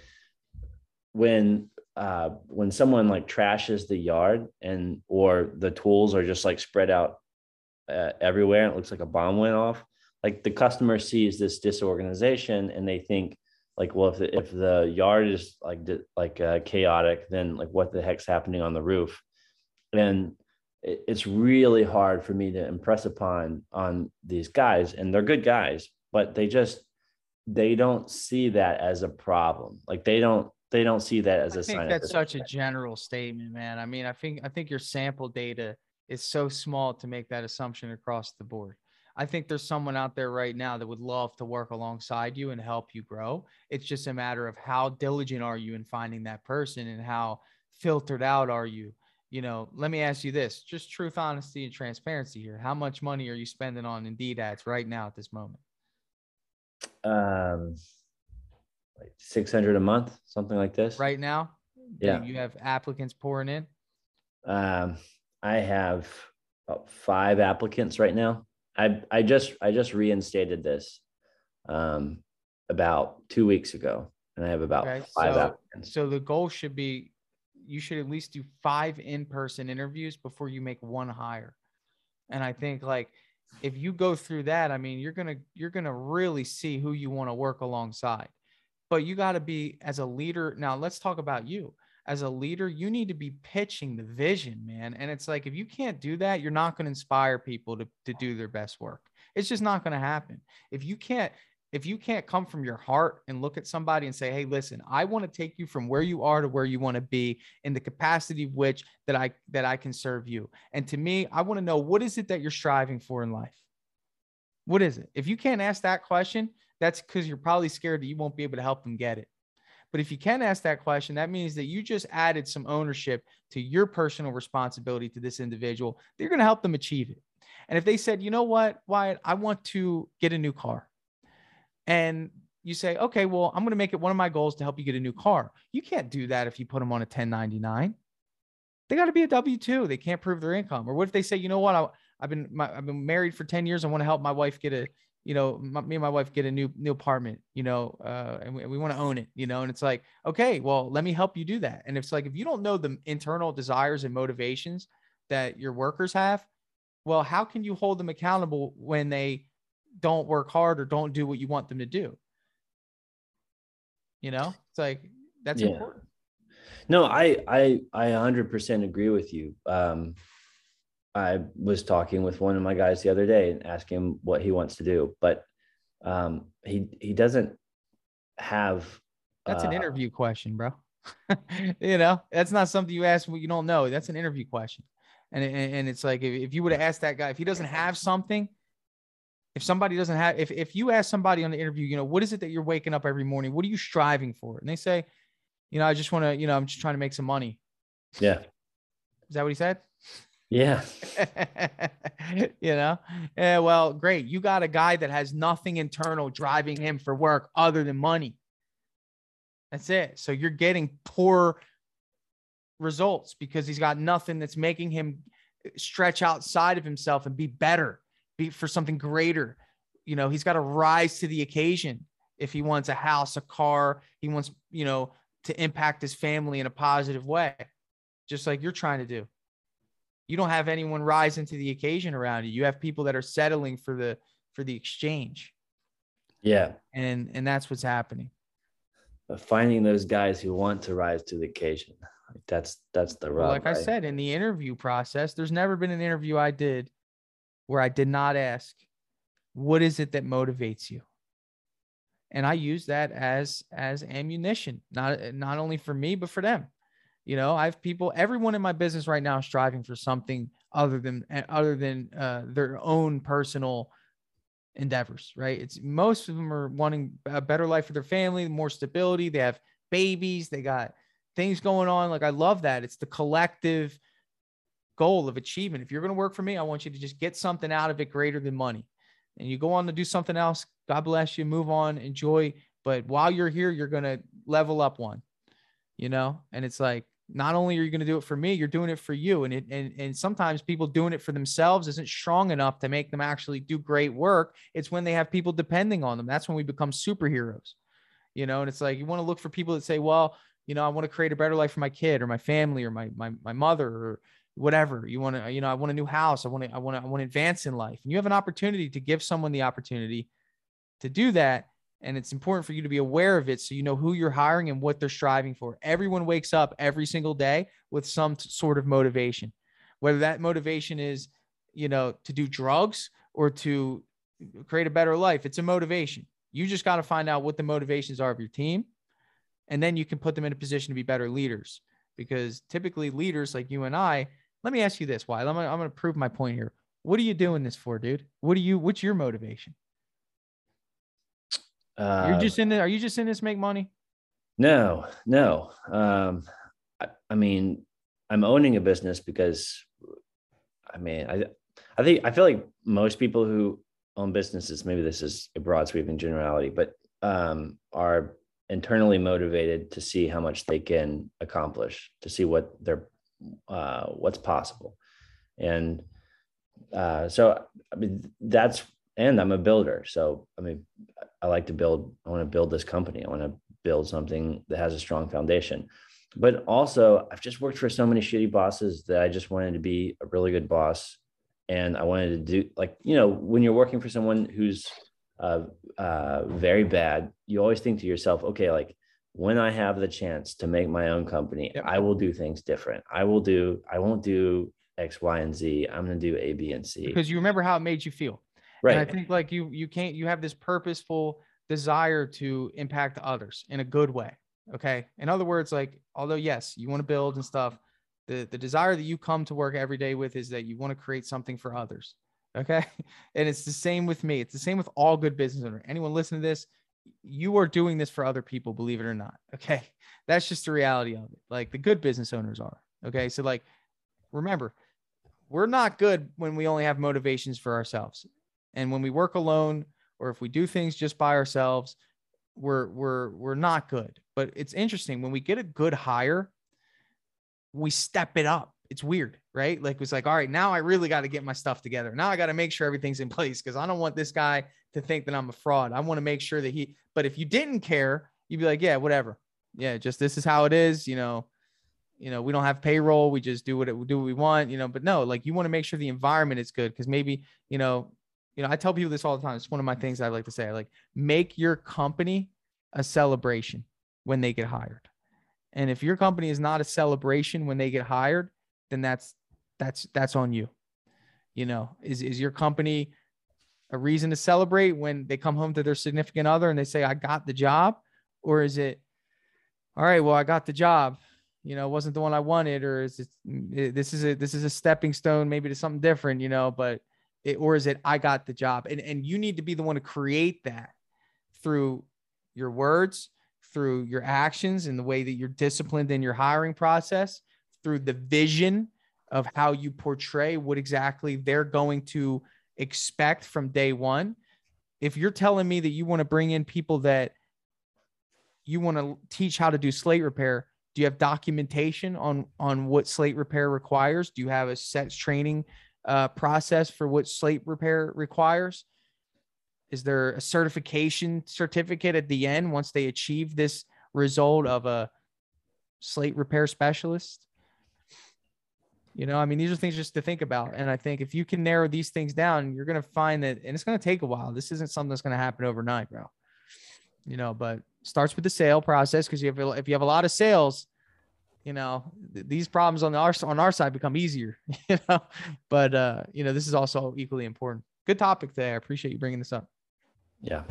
B: When uh, when someone like trashes the yard and or the tools are just like spread out uh, everywhere and it looks like a bomb went off, like the customer sees this disorganization and they think like, well, if the, if the yard is like like uh, chaotic, then like what the heck's happening on the roof? And it, it's really hard for me to impress upon on these guys, and they're good guys, but they just they don't see that as a problem. Like they don't they don't see that as a
A: I think sign. That's such a general statement, man. I mean, I think I think your sample data is so small to make that assumption across the board. I think there's someone out there right now that would love to work alongside you and help you grow. It's just a matter of how diligent are you in finding that person and how filtered out are you. You know, let me ask you this just truth, honesty, and transparency here. How much money are you spending on Indeed ads right now at this moment?
B: um like 600 a month something like this
A: right now
B: Yeah.
A: You have applicants pouring in.
B: Um, I have about five applicants right now. I I just I just reinstated this um, about two weeks ago, and I have about
A: Okay,
B: five
A: so-
B: applicants.
A: So the goal should be you should at least do five in-person interviews before you make one hire. And I think like if you go through that, I mean, you're gonna you're gonna really see who you want to work alongside. But you got to be as a leader. Now let's talk about you. As a leader, you need to be pitching the vision, man. And it's like if you can't do that, you're not going to inspire people to, to do their best work. It's just not going to happen. If you can't if you can't come from your heart and look at somebody and say, "Hey, listen, I want to take you from where you are to where you want to be in the capacity of which that I that I can serve you." And to me, I want to know what is it that you're striving for in life? What is it? If you can't ask that question, that's because you're probably scared that you won't be able to help them get it. But if you can ask that question, that means that you just added some ownership to your personal responsibility to this individual. That you're going to help them achieve it. And if they said, you know what, Wyatt, I want to get a new car. And you say, okay, well, I'm going to make it one of my goals to help you get a new car. You can't do that if you put them on a 1099. They got to be a W 2. They can't prove their income. Or what if they say, you know what, I, I've been my, I've been married for 10 years. I want to help my wife get a, you know, my, me and my wife get a new new apartment, you know, uh, and we, we want to own it, you know, and it's like, okay, well, let me help you do that. And it's like if you don't know the internal desires and motivations that your workers have, well, how can you hold them accountable when they don't work hard or don't do what you want them to do? You know, it's like that's
B: Yeah.
A: important.
B: No, I I I 100% agree with you. Um, I was talking with one of my guys the other day and asking him what he wants to do, but um, he he doesn't have.
A: That's an
B: uh,
A: interview question, bro. you know, that's not something you ask what you don't know. That's an interview question. And, and, and it's like, if, if you would have asked that guy, if he doesn't have something, if somebody doesn't have, if, if you ask somebody on the interview, you know, what is it that you're waking up every morning? What are you striving for? And they say, you know, I just want to, you know, I'm just trying to make some money.
B: Yeah,
A: Is that what he said?
B: Yeah,
A: you know, yeah, well, great. You got a guy that has nothing internal driving him for work other than money. That's it. So you're getting poor results because he's got nothing that's making him eh, stretch outside of himself and be better, be for something greater. You know, he's got to rise to the occasion if he wants a house, a car, he wants, you know, to impact his family in a positive way, just like you're trying to do you don't have anyone rising to the occasion around you. You have people that are settling for the for the exchange,
B: yeah.
A: and and that's what's happening.
B: But finding those guys who want to rise to the occasion, like that's that's the rub.
A: like I
B: right?
A: said in the interview process, there's never been an interview I did where I did not ask, "What is it that motivates you?" And I use that as as ammunition, not not only for me but for them. You know, I have people, everyone in my business right now is striving for something other than other than uh, their own personal endeavors, right? It's most of them are wanting a better life for their family, more stability. They have babies, they got things going on. Like I love that. It's the collective goal of achievement. If you're going to work for me, I want you to just get something out of it greater than money. And you go on to do something else. God bless you. Move on, enjoy. But while you're here, you're going to level up one, you know? And it's like, not only are you going to do it for me, you're doing it for you. And it, and, and sometimes people doing it for themselves isn't strong enough to make them actually do great work. It's when they have people depending on them. That's when we become superheroes, you know? And it's like, you want to look for people that say, well, you know, I want to create a better life for my kid or my family or my, my, my mother or whatever you want to, you know, I want a new house. I want to, I want to, I want to advance in life. And you have an opportunity to give someone the opportunity to do that. And it's important for you to be aware of it so you know who you're hiring and what they're striving for. Everyone wakes up every single day with some sort of motivation, whether that motivation is, you know, to do drugs or to create a better life. It's a motivation. You just got to find out what the motivations are of your team. And then you can put them in a position to be better leaders because typically leaders like you and I, let me ask you this. Why? I'm going to prove my point here. What are you doing this for, dude? What do you, what's your motivation?
B: Uh,
A: You're just in there. Are you just in this make money?
B: No, no. Um, I, I mean, I'm owning a business because, I mean, I, I think I feel like most people who own businesses, maybe this is a broad sweeping generality, but um, are internally motivated to see how much they can accomplish, to see what they're uh, what's possible, and uh, so I mean that's and I'm a builder, so I mean I like to build. I want to build this company. I want to build something that has a strong foundation. But also, I've just worked for so many shitty bosses that I just wanted to be a really good boss, and I wanted to do like you know when you're working for someone who's uh, uh, very bad, you always think to yourself, okay, like when I have the chance to make my own company, yep. I will do things different. I will do, I won't do X, Y, and Z. I'm going to do A, B, and C.
A: Because you remember how it made you feel. Right. And I think like you, you can't, you have this purposeful desire to impact others in a good way. Okay. In other words, like, although yes, you want to build and stuff, the, the desire that you come to work every day with is that you want to create something for others. Okay. And it's the same with me. It's the same with all good business owners. Anyone listening to this, you are doing this for other people, believe it or not. Okay. That's just the reality of it. Like the good business owners are. Okay. So, like, remember, we're not good when we only have motivations for ourselves. And when we work alone, or if we do things just by ourselves, we're we're we're not good. But it's interesting when we get a good hire, we step it up it's weird, right? Like it's like, all right, now I really got to get my stuff together. Now I got to make sure everything's in place because I don't want this guy to think that I'm a fraud. I want to make sure that he. But if you didn't care, you'd be like, yeah, whatever. Yeah, just this is how it is. You know, you know, we don't have payroll. We just do what it, do what we want. You know, but no, like you want to make sure the environment is good because maybe you know, you know, I tell people this all the time. It's one of my things I like to say. I like make your company a celebration when they get hired. And if your company is not a celebration when they get hired, then that's that's that's on you. You know, is is your company a reason to celebrate when they come home to their significant other and they say, I got the job? Or is it, all right, well, I got the job. You know, wasn't the one I wanted, or is it this is a this is a stepping stone maybe to something different, you know, but it, or is it I got the job? And and you need to be the one to create that through your words, through your actions and the way that you're disciplined in your hiring process through the vision of how you portray what exactly they're going to expect from day one. If you're telling me that you want to bring in people that you want to teach how to do slate repair, do you have documentation on on what slate repair requires? Do you have a set training uh, process for what slate repair requires? Is there a certification certificate at the end once they achieve this result of a slate repair specialist? You know, I mean, these are things just to think about. And I think if you can narrow these things down, you're going to find that, and it's going to take a while. This isn't something that's going to happen overnight, bro. You know, but starts with the sale process because you have if you have a lot of sales, you know, th- these problems on our on our side become easier. You know, but uh, you know, this is also equally important. Good topic today. I appreciate you bringing this up.
B: Yeah,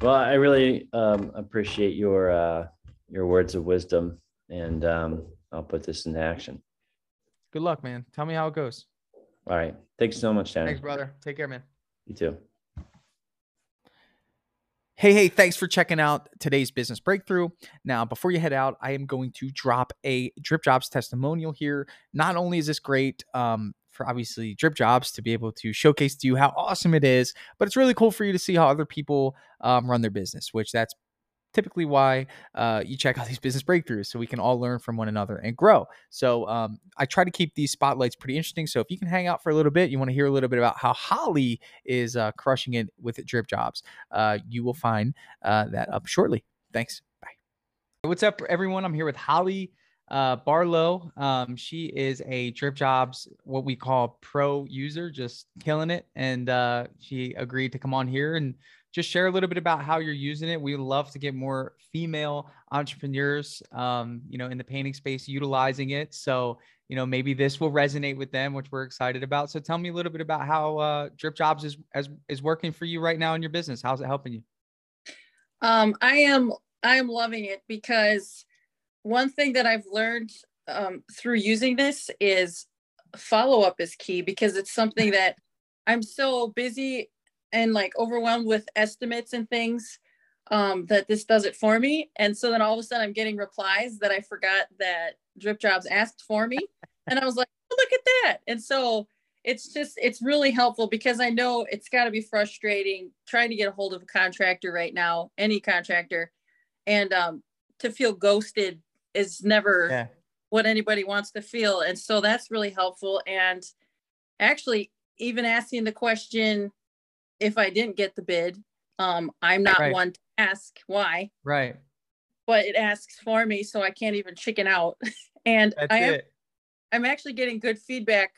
B: well, I really um, appreciate your uh, your words of wisdom, and um, I'll put this into action.
A: Good luck, man. Tell me how it goes.
B: All right. Thanks so much, Tanner.
A: Thanks, brother. Take care, man.
B: You too.
A: Hey, hey, thanks for checking out today's business breakthrough. Now, before you head out, I am going to drop a DripJobs testimonial here. Not only is this great um, for obviously DripJobs to be able to showcase to you how awesome it is, but it's really cool for you to see how other people um, run their business, which that's typically why uh, you check out these business breakthroughs so we can all learn from one another and grow. So um, I try to keep these spotlights pretty interesting. So if you can hang out for a little bit, you want to hear a little bit about how Holly is uh, crushing it with DripJobs, uh, you will find uh, that up shortly. Thanks. Bye. What's up, everyone? I'm here with Holly. Uh, Barlow, um, she is a DripJobs, what we call pro user, just killing it. And uh, she agreed to come on here and just share a little bit about how you're using it. We love to get more female entrepreneurs, um, you know, in the painting space utilizing it. So, you know, maybe this will resonate with them, which we're excited about. So, tell me a little bit about how uh, DripJobs is as, is working for you right now in your business. How's it helping you?
C: Um, I am I am loving it because one thing that I've learned um, through using this is follow up is key because it's something that I'm so busy and like overwhelmed with estimates and things um, that this does it for me. And so then all of a sudden I'm getting replies that I forgot that DripJobs asked for me. And I was like, oh, look at that. And so it's just, it's really helpful because I know it's got to be frustrating trying to get a hold of a contractor right now, any contractor. and um, to feel ghosted is never
A: Yeah.
C: what anybody wants to feel, and so that's really helpful. And actually, even asking the question, if I didn't get the bid, um, I'm not
A: Right.
C: one to ask why,
A: Right.
C: but it asks for me, so I can't even chicken out. and
A: That's
C: I am
A: it.
C: I'm actually getting good feedback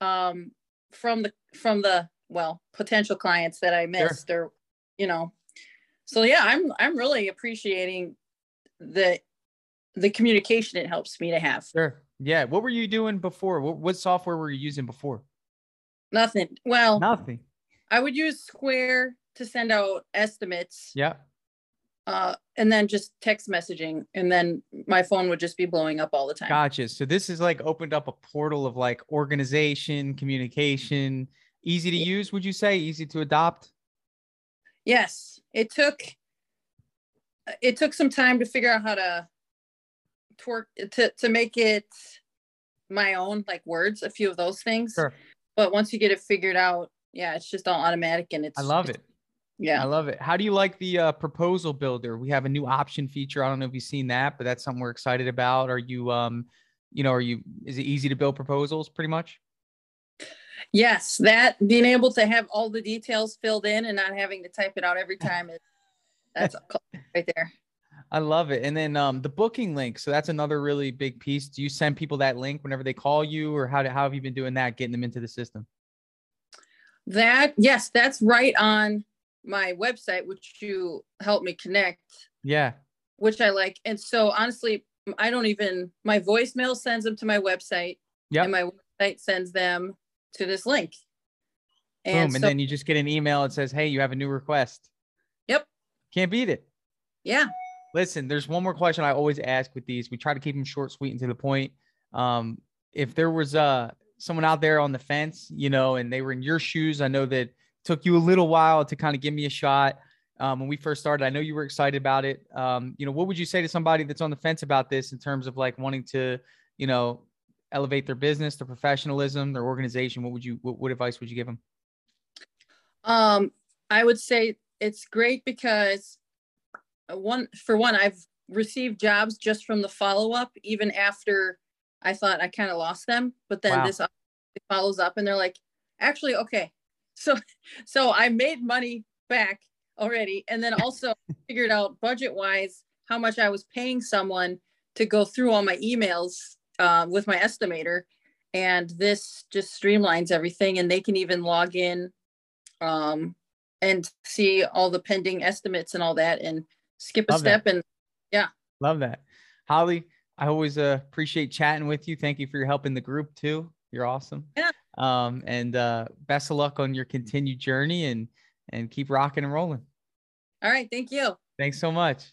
C: um, from the from the well potential clients that I missed or you know. So yeah, I'm I'm really appreciating the the communication it helps me to have.
A: Sure. Yeah. What were you doing before? What, what software were you using before?
C: Nothing. Well,
A: Nothing.
C: I would use Square to send out estimates,
A: Yeah.
C: uh, and then just text messaging, and then my phone would just be blowing up all the time.
A: Gotcha. So this is like opened up a portal of like organization, communication, easy to use, would you say? Easy to adopt?
C: Yes, it took it took some time to figure out how to twerk to to make it my own, like words, a few of those things.
A: Sure.
C: But once you get it figured out, yeah, it's just all automatic and it's
A: I love it.
C: Yeah.
A: I love it. How do you like the uh, proposal builder? We have a new option feature. I don't know if you've seen that, but that's something we're excited about. Are you, um, you know, are you, is it easy to build proposals pretty much?
C: Yes, that being able to have all the details filled in and not having to type it out every time is that's right there.
A: I love it. And then um, the booking link. So that's another really big piece. Do you send people that link whenever they call you or how, do, how have you been doing that, getting them into the system?
C: That yes, that's right on my website, which you helped me connect.
A: Yeah.
C: which I like. And so honestly, I don't even my voicemail sends them to my website.
A: Yeah.
C: And my website sends them to this link.
A: Boom.
C: And,
A: And
C: so
A: then you just get an email that says, Hey, you have a new request.
C: Yep.
A: Can't beat it.
C: yeah.
A: Listen, there's one more question I always ask with these. We try to keep them short, sweet, and to the point. Um, if there was uh someone out there on the fence, you know, and they were in your shoes, I know that took you a little while to kind of give me a shot. Um, when we first started, I know you were excited about it. Um, you know, what would you say to somebody that's on the fence about this in terms of like wanting to, you know, elevate their business, their professionalism, their organization? What would you, what, what advice would you give them?
C: Um, I would say it's great because uh, one for one, I've received jobs just from the follow-up, even after I thought I kind of lost them. But then
A: Wow.
C: this follows up and they're like, actually, okay. So so I made money back already. And then also figured out budget wise how much I was paying someone to go through all my emails uh, with my estimator. And this just streamlines everything. And they can even log in um, and see all the pending estimates and all that and skip a
A: Love that.
C: step. And yeah.
A: Love that. Holly, I always uh, appreciate chatting with you. Thank you for your help in the group too. You're awesome.
C: Yeah.
A: Um, and uh, best of luck on your continued journey and and keep rocking and rolling.
C: all right, thank you.
A: Thanks so much.